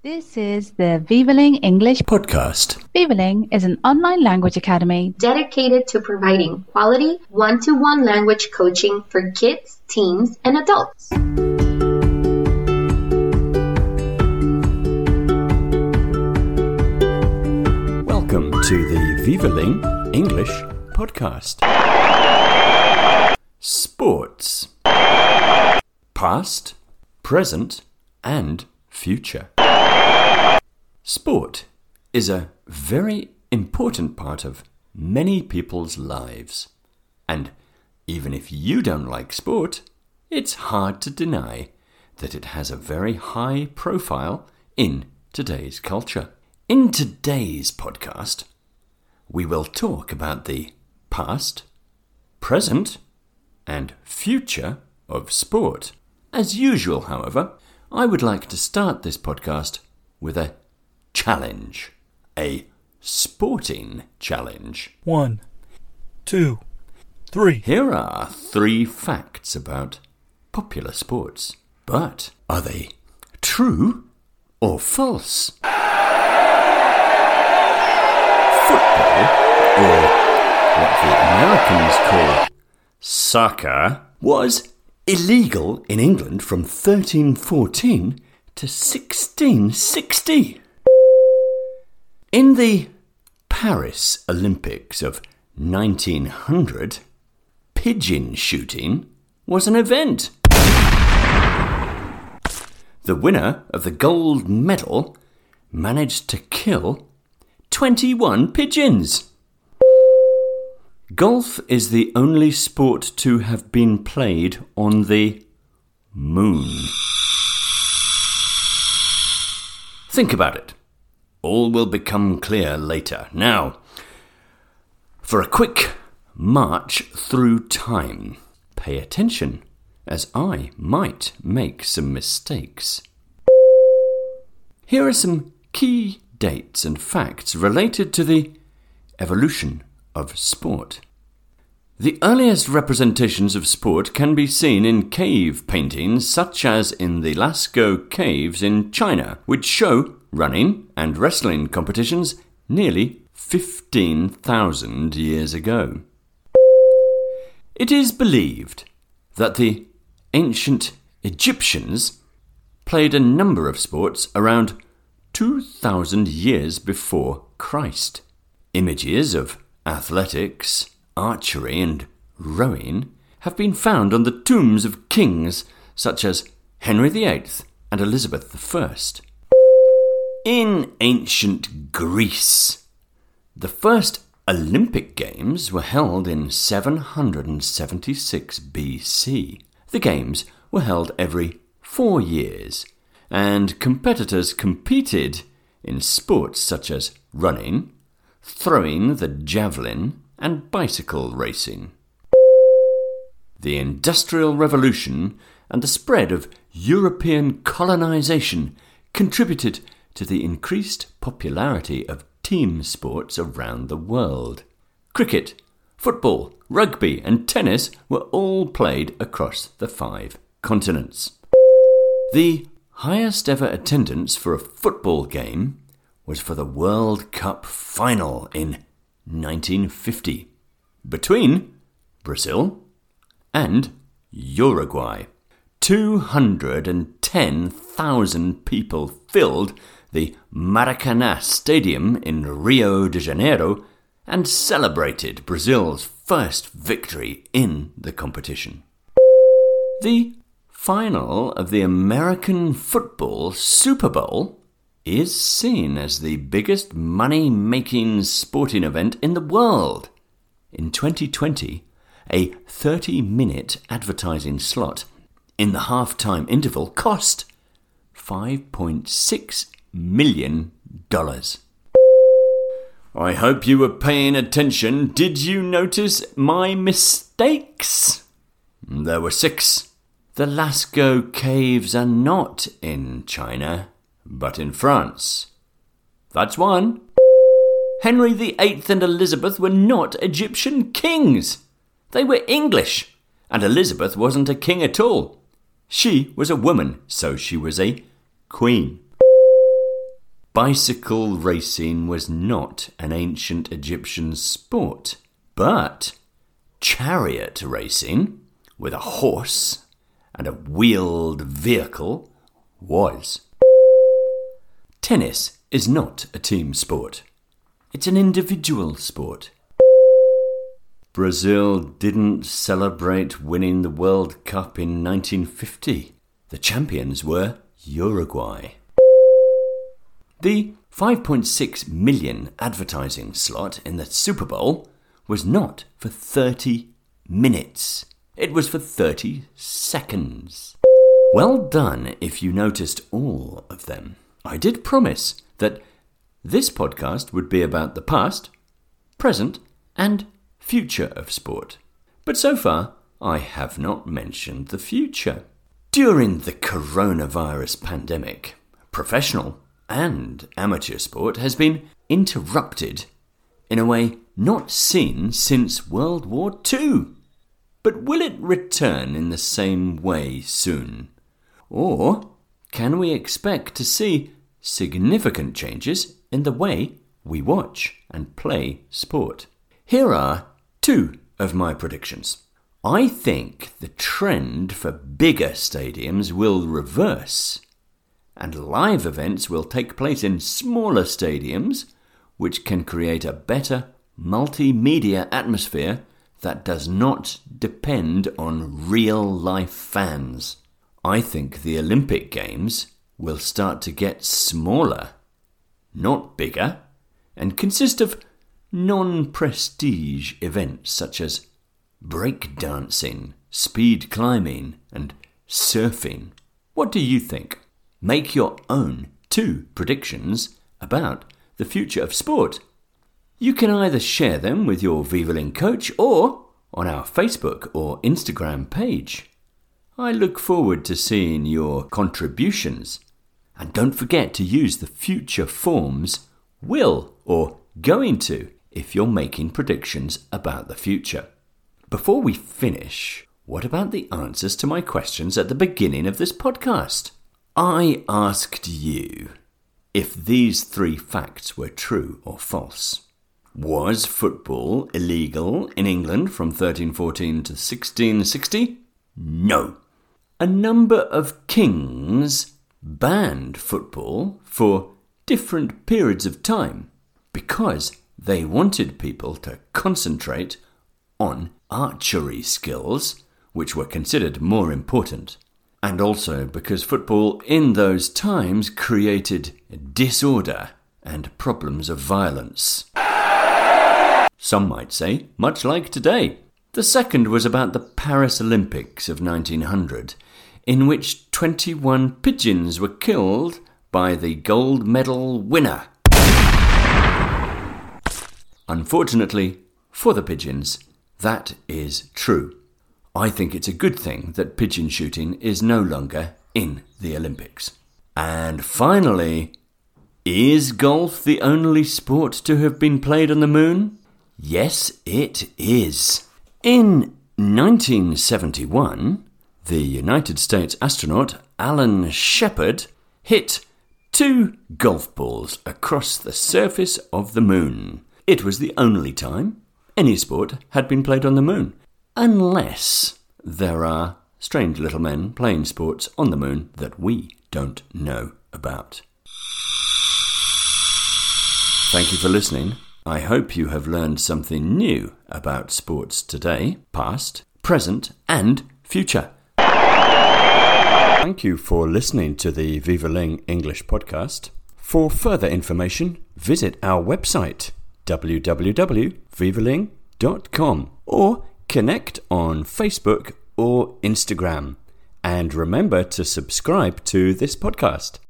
This is the Vivaling English podcast. Vivaling is an online language academy dedicated to providing quality one to one language coaching for kids, teens, and adults. Welcome to the Vivaling English podcast. Sports. Past, present, and future. Sport is a very important part of many people's lives. And even if you don't like sport, it's hard to deny that it has a very high profile in today's culture. In today's podcast, we will talk about the past, present, and future of sport. As usual, however, I would like to start this podcast with a challenge. A sporting challenge. One, two, three. Here are three facts about popular sports. But are they true or false? Football, or what the Americans call soccer, was illegal in England from 1314 to 1660. In the Paris Olympics of 1900, pigeon shooting was an event. The winner of the gold medal managed to kill 21 pigeons. Golf is the only sport to have been played on the moon. Think about it. All will become clear later. Now, for a quick march through time, pay attention, as I might make some mistakes. Here are some key dates and facts related to the evolution of sport. The earliest representations of sport can be seen in cave paintings, such as in the Lascaux Caves in China, which show running and wrestling competitions nearly 15,000 years ago. It is believed that the ancient Egyptians played a number of sports around 2,000 years before Christ. Images of athletics, archery, and rowing have been found on the tombs of kings such as Henry VIII and Elizabeth I. In ancient Greece, the first Olympic Games were held in 776 BC. The Games were held every four years, and competitors competed in sports such as running, throwing the javelin, and bicycle racing. The Industrial Revolution and the spread of European colonization contributed to the increased popularity of team sports around the world. Cricket, football, rugby, and tennis were all played across the five continents. The highest ever attendance for a football game was for the World Cup final in 1950 between Brazil and Uruguay. 210,000 people filled the Maracanã Stadium in Rio de Janeiro and celebrated Brazil's first victory in the competition. The final of the American Football Super Bowl is seen as the biggest money making sporting event in the world. In 2020, a 30 minute advertising slot in the half-time interval cost $5.6 million. I hope you were paying attention. Did you notice my mistakes? There were six. The Lascaux caves are not in China, but in France. That's one. Henry VIII and Elizabeth were not Egyptian kings. They were English, and Elizabeth wasn't a king at all. She was a woman, so she was a queen. bicycle racing was not an ancient Egyptian sport, but chariot racing with a horse and a wheeled vehicle was. Tennis is not a team sport. It's an individual sport. Brazil didn't celebrate winning the World Cup in 1950. The champions were Uruguay. The 5.6 million advertising slot in the Super Bowl was not for 30 minutes. It was for 30 seconds. Well done if you noticed all of them. I did promise that this podcast would be about the past, present, and future of sport. But so far, I have not mentioned the future. During the coronavirus pandemic, professional and amateur sport has been interrupted in a way not seen since World War II. But will it return in the same way soon? Or can we expect to see significant changes in the way we watch and play sport? Here are two of my predictions. I think the trend for bigger stadiums will reverse, and live events will take place in smaller stadiums, which can create a better multimedia atmosphere that does not depend on real life fans. I think the Olympic Games will start to get smaller, not bigger, and consist of non prestige events such as breakdancing, speed climbing, and surfing. What do you think? Make your own two predictions about the future of sport. You can either share them with your Vivaling coach or on our Facebook or Instagram page. I look forward to seeing your contributions. And don't forget to use the future forms will or going to if you're making predictions about the future. Before we finish, what about the answers to my questions at the beginning of this podcast? I asked you if these three facts were true or false. Was football illegal in England from 1314 to 1660? No. A number of kings banned football for different periods of time because they wanted people to concentrate on archery skills, which were considered more important, and also because football in those times created disorder and problems of violence. Some might say, much like today. The second was about the Paris Olympics of 1900 in which 21 pigeons were killed by the gold medal winner. Unfortunately, for the pigeons, that is true. I think it's a good thing that pigeon shooting is no longer in the Olympics. And finally, is golf the only sport to have been played on the moon? Yes, it is. In 1971, the United States astronaut Alan Shepard hit two golf balls across the surface of the moon. It was the only time any sport had been played on the moon, unless there are strange little men playing sports on the moon that we don't know about. Thank you for listening. I hope you have learned something new about sports today, past, present, and future. Thank you for listening to the Vivaling English podcast. For further information, visit our website www.vivaling.com or connect on Facebook or Instagram. And remember to subscribe to this podcast.